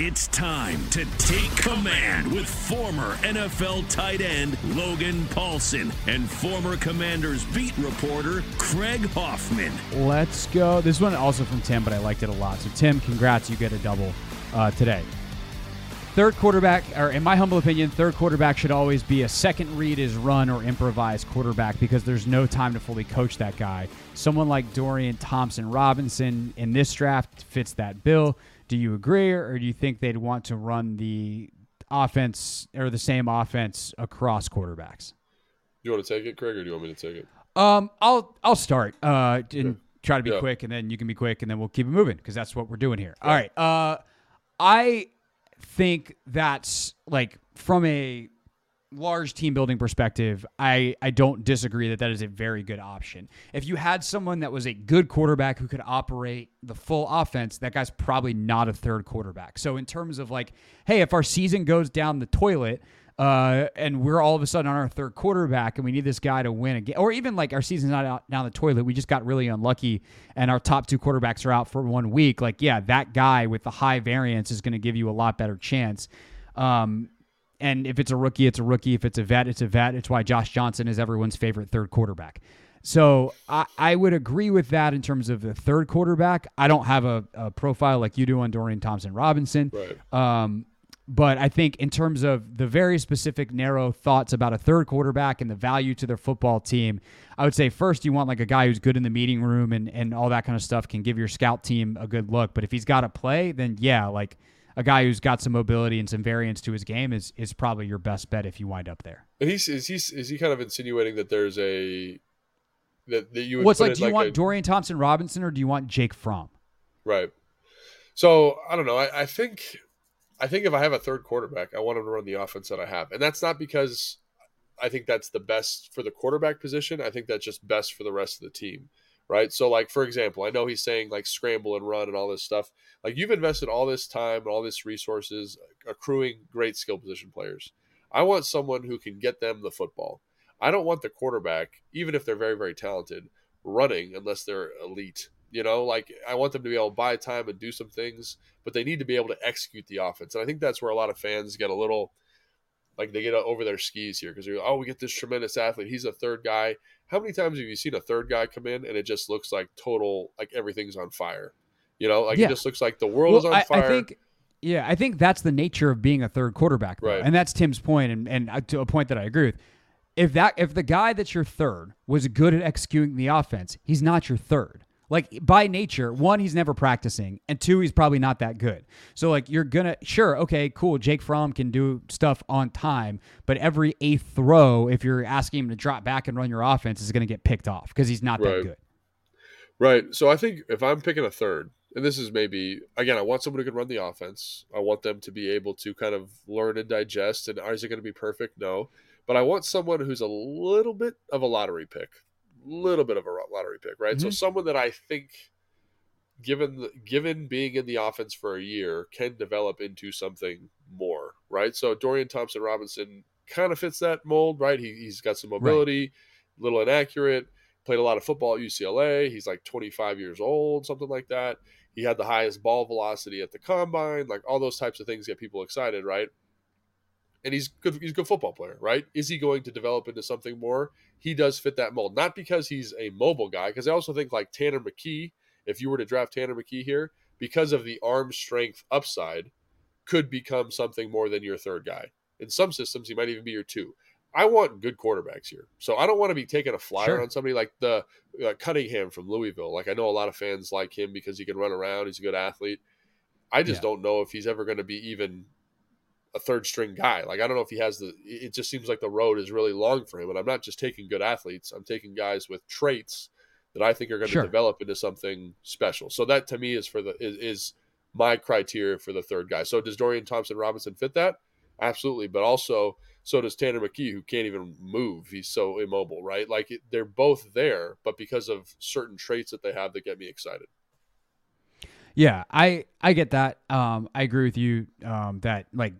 It's time to take command with former NFL tight end Logan Paulsen and former Commanders beat reporter Craig Hoffman. Let's go. This one also from Tim, but I liked it a lot. So, Tim, congrats. You get a double uh, today. Third quarterback, or in my humble opinion, third quarterback should always be a second read is run or improvise quarterback because there's no time to fully coach that guy. Someone like Dorian Thompson Robinson in this draft fits that bill. Do you agree, or do you think they'd want to run the offense or the same offense across quarterbacks? Do you want to take it, Craig, or do you want me to take it? Um, I'll I'll start uh, and Okay. try to be Yeah. quick, and then you can be quick, and then we'll keep it moving because that's what we're doing here. All right. Uh, I think that's like from a large team building perspective, I, I don't disagree that that is a very good option. If you had someone that was a good quarterback who could operate the full offense, that guy's probably not a third quarterback. So in terms of like, hey, if our season goes down the toilet, uh, and we're all of a sudden on our third quarterback, and we need this guy to win again, or even like our season's not out down the toilet, we just got really unlucky, and our top two quarterbacks are out for one week. Like, yeah, that guy with the high variance is going to give you a lot better chance. Um, and if it's a rookie, it's a rookie. If it's a vet, it's a vet. It's why Josh Johnson is everyone's favorite third quarterback. So I, I would agree with that in terms of the third quarterback. I don't have a, a profile like you do on Dorian Thompson Robinson. Right. Um, but I think in terms of the very specific narrow thoughts about a third quarterback and the value to their football team, I would say first you want like a guy who's good in the meeting room and, and all that kind of stuff can give your scout team a good look. But if he's got to play, then yeah, like a guy who's got some mobility and some variance to his game is is probably your best bet if you wind up there. He's is he is he kind of insinuating that there's a that, that you would What's like? Do you want a- Dorian Thompson Robinson or do you want Jake Fromm? right? So I don't know. I, I think I think if I have a third quarterback, I want him to run the offense that I have, and that's not because I think that's the best for the quarterback position. I think that's just best for the rest of the team, right? So like for example, I know he's saying like scramble and run and all this stuff. Like you've invested all this time and all this resources accruing great skill position players. I want someone who can get them the football. I don't want the quarterback, even if they're very, very talented, running unless they're elite. You know, like I want them to be able to buy time and do some things, but they need to be able to execute the offense. And I think that's where a lot of fans get a little like they get over their skis here because they're oh, we get this tremendous athlete. He's a third guy. How many times have you seen a third guy come in and it just looks like total like everything's on fire? You know, like Yeah. it just looks like the world is on I, fire. I think, yeah, I think that's the nature of being a third quarterback, though. Right. and that's Tim's point, and and uh, to a point that I agree with. If that if the guy that's your third was good at executing the offense, he's not your third. Like by nature, one, he's never practicing, and two, he's probably not that good. So like you're gonna sure, okay, cool. Jake Fromm can do stuff on time, but every eighth throw, if you're asking him to drop back and run your offense, is gonna get picked off because he's not that good. Right. So I think if I'm picking a third, and this is maybe again, I want someone who can run the offense. I want them to be able to kind of learn and digest. And is it going to be perfect? No. But I want someone who's a little bit of a lottery pick, little bit of a lottery pick, right? So Mhm. someone that I think, given the, given being in the offense for a year, can develop into something more, right? So Dorian Thompson Robinson kind of fits that mold, right? He, he's got some mobility, a little inaccurate played a lot of football at UCLA. He's like 25 years old, something like that. He had the highest ball velocity at the combine, like all those types of things get people excited, right? And he's good. He's a good football player, right? Is he going to develop into something more? He does fit that mold, not because he's a mobile guy, because I also think like Tanner McKee if you were to draft Tanner McKee here, because of the arm strength upside, could become something more than your third guy. In some systems, he might even be your two. I want good quarterbacks here. So I don't want to be taking a flyer sure. on somebody like the uh, Cunningham from Louisville. Like I know a lot of fans like him because he can run around. He's a good athlete. I just yeah. don't know if he's ever going to be even a third string guy. Like I don't know if he has the. It just seems like the road is really long for him. And I'm not just taking good athletes. I'm taking guys with traits that I think are going to sure. develop into something special. So that to me is for the is, is my criteria for the third guy. So does Dorian Thompson Robinson fit that? Absolutely, but also so does Tanner McKee, who can't even move. He's so immobile, right? Like it, they're both there, but because of certain traits that they have that get me excited. Yeah, I I get that. Um, I agree with you um, that like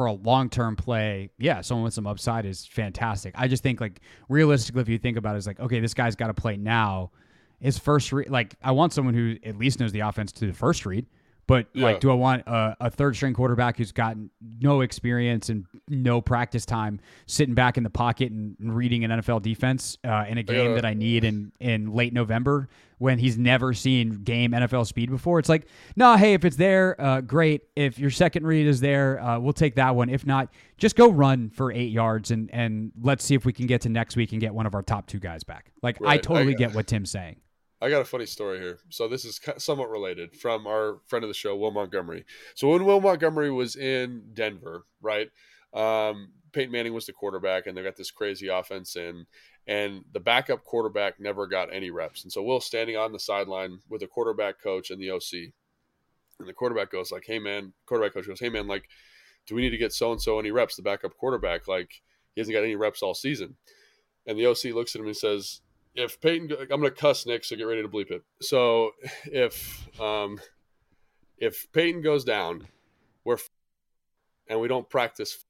for a long term play, yeah, someone with some upside is fantastic. I just think like realistically, if you think about it, it's like okay, this guy's got to play now. His first read, like I want someone who at least knows the offense to the first read. But yeah. like, do I want a, a, third string quarterback who's gotten no experience and no practice time sitting back in the pocket and reading an NFL defense uh, in a game yeah. that I need in in late November when he's never seen game NFL speed before? It's like, no, nah, hey, if it's there, uh, great. If your second read is there, uh, we'll take that one. If not, just go run for eight yards and and let's see if we can get to next week and get one of our top two guys back. Like, right. I totally I, get what Tim's saying. I got a funny story here. So this is somewhat related from our friend of the show, Will Montgomery. So when Will Montgomery was in Denver, right? Um, Peyton Manning was the quarterback, and they got this crazy offense in, and the backup quarterback never got any reps. And so Will standing on the sideline with the quarterback coach and the OC, and the quarterback goes like, "Hey man," quarterback coach goes, "Hey man, like, do we need to get so and so any reps?" The backup quarterback, like, he hasn't got any reps all season, and the OC looks at him and says, if Peyton, I'm going to cuss Nick, so get ready to bleep it. So if um, if Peyton goes down, we're and we don't practice,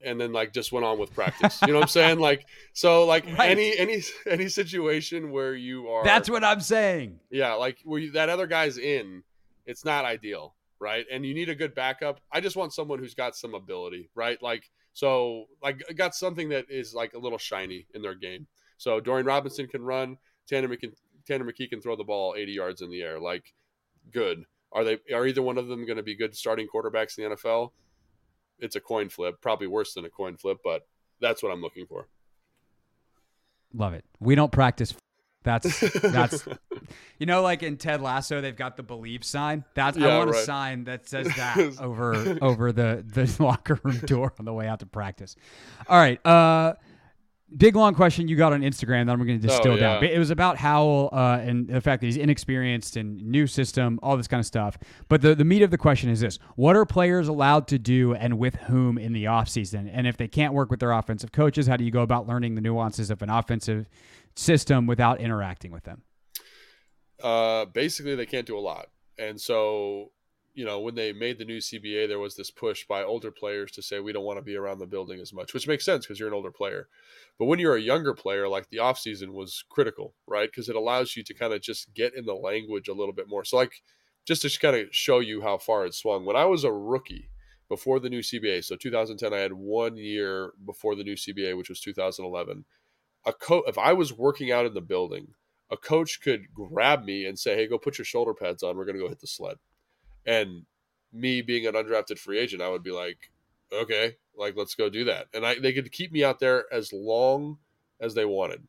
and then like just went on with practice. You know what I'm saying? Like so, like right. any any any situation where you are. That's what I'm saying. Yeah, like where you, that other guy's in, it's not ideal, right? And you need a good backup. I just want someone who's got some ability, right? Like so, like got something that is like a little shiny in their game. So Dorian Robinson can run. Tanner McKee, Tanner McKee can throw the ball 80 yards in the air. Like, good. Are they? Are either one of them going to be good starting quarterbacks in the NFL? It's a coin flip. Probably worse than a coin flip, but that's what I'm looking for. Love it. We don't practice. That's that's you know, like in Ted Lasso, they've got the believe sign. That's yeah, I want right. a sign that says that over over the the locker room door on the way out to practice. All right. Uh big long question you got on Instagram that I'm going to distill oh, yeah. down. It was about Howell uh, and the fact that he's inexperienced and new system, all this kind of stuff. But the, the meat of the question is this What are players allowed to do and with whom in the offseason? And if they can't work with their offensive coaches, how do you go about learning the nuances of an offensive system without interacting with them? Uh, basically, they can't do a lot. And so you know, when they made the new CBA, there was this push by older players to say we don't want to be around the building as much, which makes sense because you're an older player. But when you're a younger player, like the offseason was critical, right? Because it allows you to kind of just get in the language a little bit more. So, like, just to kind of show you how far it swung, when I was a rookie before the new CBA, so 2010, I had one year before the new CBA, which was 2011. A co- if I was working out in the building, a coach could grab me and say, "Hey, go put your shoulder pads on. We're going to go hit the sled." And me being an undrafted free agent, I would be like, okay, like let's go do that. And I they could keep me out there as long as they wanted.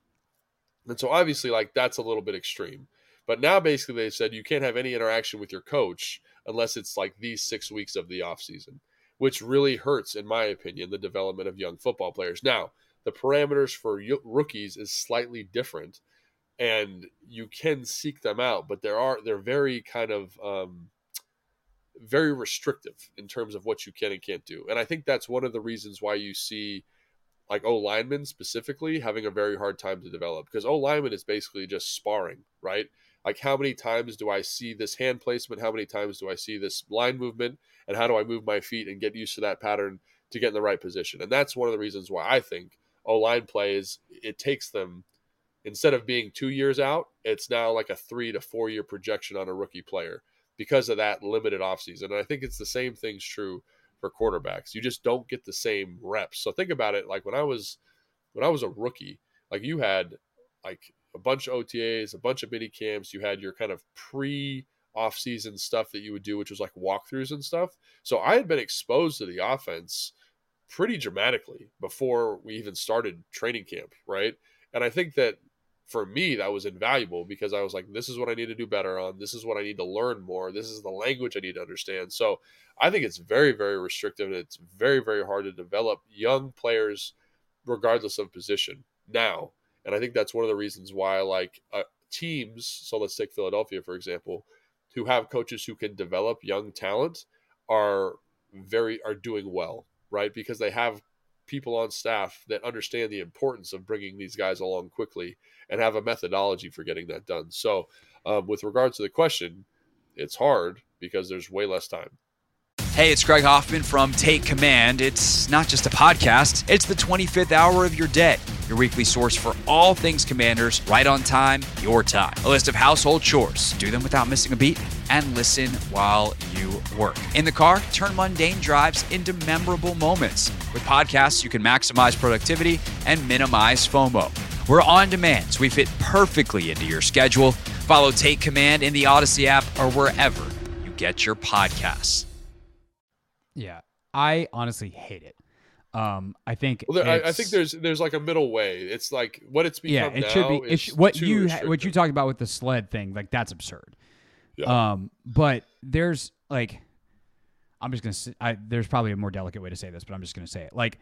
And so obviously like that's a little bit extreme. But now basically they said you can't have any interaction with your coach unless it's like these 6 weeks of the off season, which really hurts in my opinion the development of young football players. Now, the parameters for rookies is slightly different and you can seek them out, but there are they're very kind of um, very restrictive in terms of what you can and can't do. And I think that's one of the reasons why you see like O linemen specifically having a very hard time to develop because O lineman is basically just sparring, right? Like how many times do I see this hand placement? How many times do I see this line movement? And how do I move my feet and get used to that pattern to get in the right position? And that's one of the reasons why I think O line plays it takes them instead of being two years out, it's now like a three to four year projection on a rookie player because of that limited offseason. And I think it's the same thing's true for quarterbacks. You just don't get the same reps. So think about it like when I was when I was a rookie, like you had like a bunch of OTAs, a bunch of mini camps. You had your kind of pre off season stuff that you would do, which was like walkthroughs and stuff. So I had been exposed to the offense pretty dramatically before we even started training camp, right? And I think that for me that was invaluable because I was like, this is what I need to do better on. This is what I need to learn more. This is the language I need to understand. So I think it's very, very restrictive and it's very, very hard to develop young players regardless of position now. And I think that's one of the reasons why like uh, teams, so let's take Philadelphia for example, who have coaches who can develop young talent are very are doing well, right? Because they have people on staff that understand the importance of bringing these guys along quickly and have a methodology for getting that done. So, um, with regards to the question, it's hard because there's way less time. Hey, it's Craig Hoffman from Take Command. It's not just a podcast, it's the 25th hour of your day. Your weekly source for all things commanders, right on time, your time. A list of household chores. Do them without missing a beat and listen while you work. In the car, turn mundane drives into memorable moments. With podcasts, you can maximize productivity and minimize FOMO. We're on demand, so we fit perfectly into your schedule. Follow Take Command in the Audacy app or wherever you get your podcasts. Yeah, I honestly hate it. Um, I think. Well, there, I, I, think there's there's like a middle way. It's like what it's become. Yeah, it should be. It sh- what you what you talked about with the sled thing, like that's absurd. Yeah. Um, but there's like, I'm just gonna. Say, I, there's probably a more delicate way to say this, but I'm just gonna say it. Like,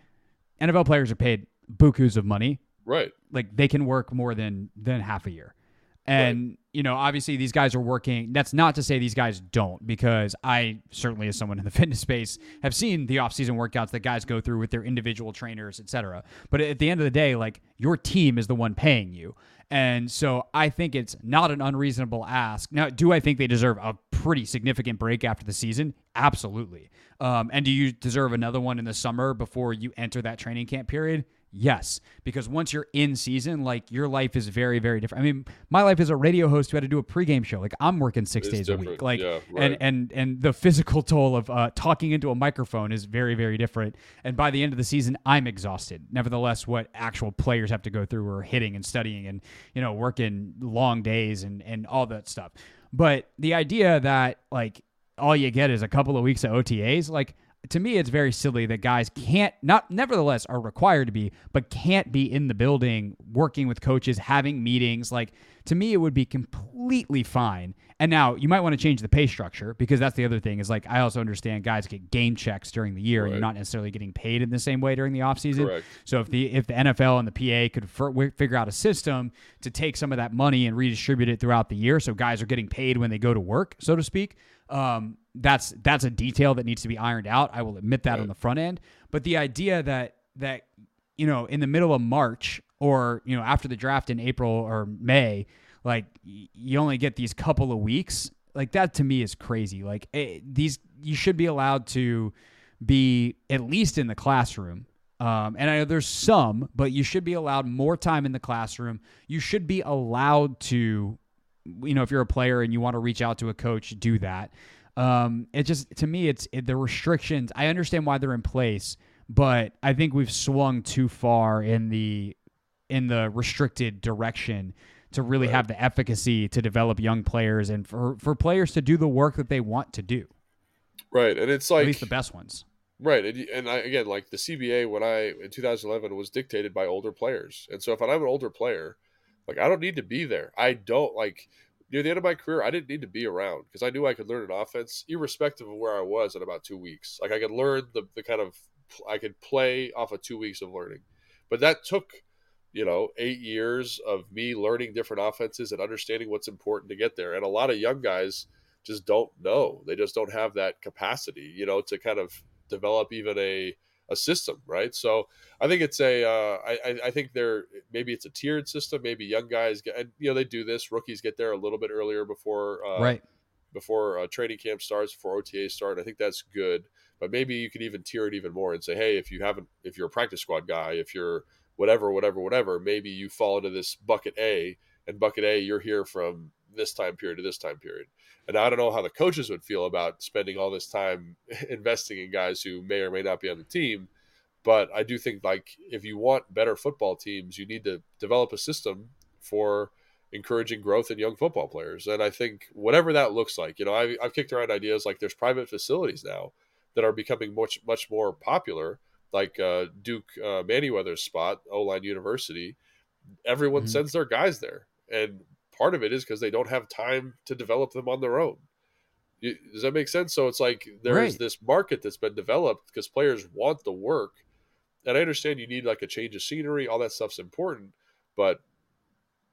NFL players are paid bukus of money. Right. Like they can work more than than half a year. And, right. you know, obviously these guys are working. That's not to say these guys don't, because I certainly, as someone in the fitness space, have seen the off-season workouts that guys go through with their individual trainers, et cetera. But at the end of the day, like your team is the one paying you. And so I think it's not an unreasonable ask. Now, do I think they deserve a pretty significant break after the season? Absolutely. Um, and do you deserve another one in the summer before you enter that training camp period? Yes, because once you're in season, like your life is very, very different. I mean, my life as a radio host who had to do a pregame show, like I'm working six days different. a week, like, yeah, right. and and and the physical toll of uh, talking into a microphone is very, very different. And by the end of the season, I'm exhausted. Nevertheless, what actual players have to go through are hitting and studying and you know working long days and and all that stuff. But the idea that like all you get is a couple of weeks of OTAs, like to me it's very silly that guys can't not nevertheless are required to be but can't be in the building working with coaches having meetings like to me it would be completely fine and now you might want to change the pay structure because that's the other thing is like i also understand guys get game checks during the year right. and you're not necessarily getting paid in the same way during the offseason Correct. so if the if the nfl and the pa could f- figure out a system to take some of that money and redistribute it throughout the year so guys are getting paid when they go to work so to speak um, that's that's a detail that needs to be ironed out. I will admit that right. on the front end. But the idea that that you know in the middle of March or you know after the draft in April or May, like you only get these couple of weeks, like that to me is crazy. Like it, eh, these you should be allowed to be at least in the classroom. Um, and I know there's some, but you should be allowed more time in the classroom. You should be allowed to, you know, if you're a player and you want to reach out to a coach, do that. Um, it just to me, it's it, the restrictions. I understand why they're in place, but I think we've swung too far in the in the restricted direction to really right. have the efficacy to develop young players and for for players to do the work that they want to do. Right, and it's like at least the best ones. Right, and, and I, again, like the CBA when I in 2011 was dictated by older players, and so if I'm an older player, like I don't need to be there. I don't like near the end of my career, I didn't need to be around because I knew I could learn an offense, irrespective of where I was in about two weeks. Like I could learn the, the kind of I could play off of two weeks of learning, but that took you know eight years of me learning different offenses and understanding what's important to get there. And a lot of young guys just don't know; they just don't have that capacity, you know, to kind of develop even a a system, right? So I think it's a. Uh, I, I think they're maybe it's a tiered system. Maybe young guys get, and, you know, they do this. Rookies get there a little bit earlier before, uh, right, before uh, training camp starts, before OTA start. I think that's good. But maybe you could even tier it even more and say, hey, if you haven't, if you're a practice squad guy, if you're whatever, whatever, whatever, maybe you fall into this bucket A, and bucket A, you're here from this time period to this time period. And I don't know how the coaches would feel about spending all this time investing in guys who may or may not be on the team. But I do think like if you want better football teams, you need to develop a system for encouraging growth in young football players. And I think whatever that looks like, you know, I, I've kicked around ideas like there's private facilities now that are becoming much much more popular, like uh, Duke uh, Manyweather's spot, Line University. Everyone mm-hmm. sends their guys there, and part of it is because they don't have time to develop them on their own. Does that make sense? So it's like there right. is this market that's been developed because players want the work, and I understand you need like a change of scenery, all that stuff's important, but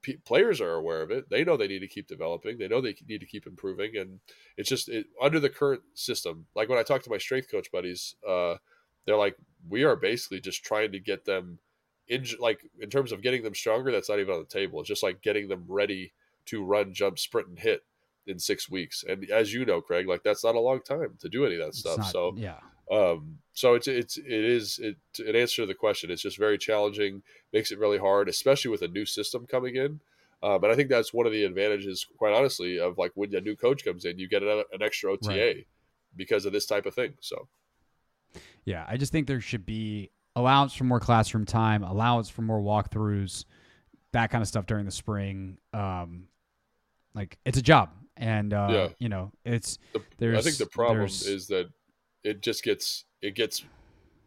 p- players are aware of it. They know they need to keep developing. They know they need to keep improving, and it's just it, under the current system. Like when I talk to my strength coach buddies, uh, they're like, we are basically just trying to get them in, like in terms of getting them stronger. That's not even on the table. It's just like getting them ready to run, jump, sprint, and hit in six weeks. And as you know, Craig, like that's not a long time to do any of that stuff. Not, so yeah. Um, so it's it's it is it an answer to the question. It's just very challenging, makes it really hard, especially with a new system coming in. Um, and I think that's one of the advantages, quite honestly, of like when a new coach comes in, you get an, an extra OTA right. because of this type of thing. So, yeah, I just think there should be allowance for more classroom time, allowance for more walkthroughs, that kind of stuff during the spring. Um, like it's a job, and uh, yeah. you know, it's the. I think the problem is that it just gets it gets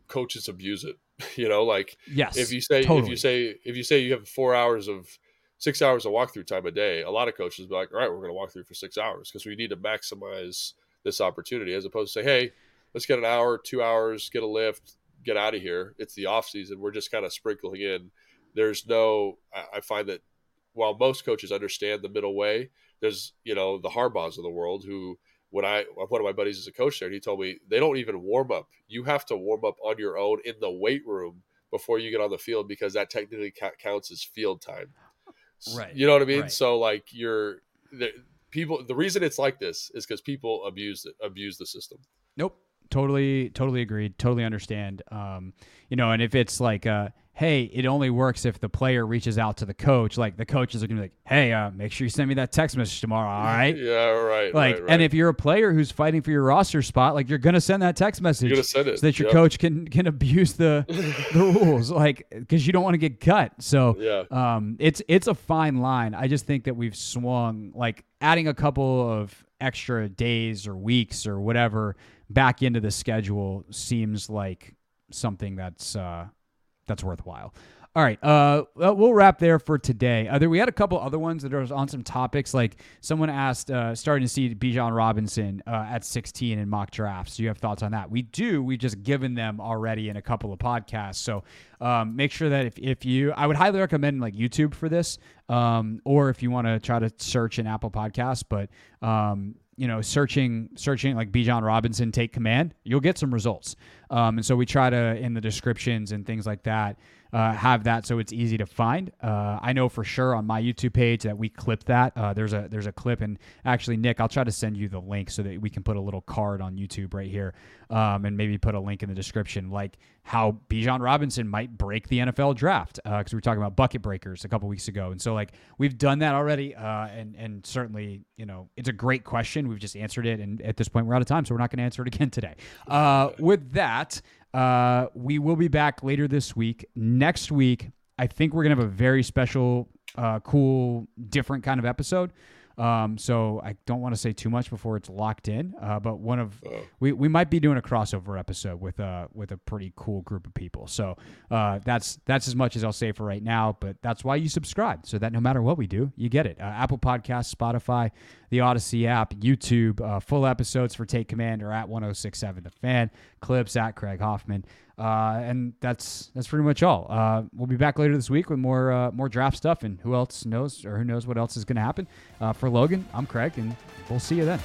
coaches abuse it. you know, like yes, if you say totally. if you say if you say you have four hours of six hours of walkthrough time a day, a lot of coaches be like, all right, we're going to walk through for six hours because we need to maximize this opportunity as opposed to say, hey, let's get an hour, two hours, get a lift, get out of here. It's the off season. We're just kind of sprinkling in. There's no, I find that while most coaches understand the middle way, there's, you know, the Harbaughs of the world who when I one of my buddies is a coach there, and he told me they don't even warm up. You have to warm up on your own in the weight room before you get on the field because that technically counts as field time. Right. You know what I mean? Right. So like you're the people. The reason it's like this is because people abuse it, abuse the system. Nope. Totally. Totally agreed. Totally understand. Um, you know, and if it's like, uh, hey, it only works if the player reaches out to the coach. Like the coaches are gonna be like, hey, uh, make sure you send me that text message tomorrow. All right. yeah. Right. Like, right, right. and if you're a player who's fighting for your roster spot, like you're gonna send that text message so that your yep. coach can can abuse the the rules, like because you don't want to get cut. So yeah. um, it's it's a fine line. I just think that we've swung like adding a couple of extra days or weeks or whatever back into the schedule seems like something that's uh, that's worthwhile. All right, uh, we'll wrap there for today. Uh, there, we had a couple other ones that are on some topics. Like someone asked, uh, starting to see Bijan Robinson uh, at 16 in mock drafts. Do you have thoughts on that? We do. We've just given them already in a couple of podcasts. So um, make sure that if, if you, I would highly recommend like YouTube for this, um, or if you want to try to search an Apple Podcast. But um, you know, searching searching like Bijan Robinson take command, you'll get some results. Um, and so we try to in the descriptions and things like that uh, have that so it's easy to find. Uh, I know for sure on my YouTube page that we clip that. Uh, there's a there's a clip, and actually, Nick, I'll try to send you the link so that we can put a little card on YouTube right here, um, and maybe put a link in the description, like how Bijan Robinson might break the NFL draft because uh, we were talking about bucket breakers a couple weeks ago, and so like we've done that already, uh, and and certainly you know it's a great question. We've just answered it, and at this point we're out of time, so we're not going to answer it again today. Uh, with that. Uh, we will be back later this week. Next week, I think we're gonna have a very special, uh, cool, different kind of episode. Um, so I don't want to say too much before it's locked in. Uh, but one of oh. we, we might be doing a crossover episode with uh with a pretty cool group of people. So uh, that's that's as much as I'll say for right now. But that's why you subscribe so that no matter what we do, you get it. Uh, Apple Podcasts, Spotify, the Audacy app, YouTube, uh, full episodes for Take Command or at 1067 The Fan, clips at Craig Hoffman. Uh, and that's that's pretty much all. Uh, we'll be back later this week with more uh, more draft stuff, and who else knows or who knows what else is going to happen. Uh, for Logan, I'm Craig, and we'll see you then.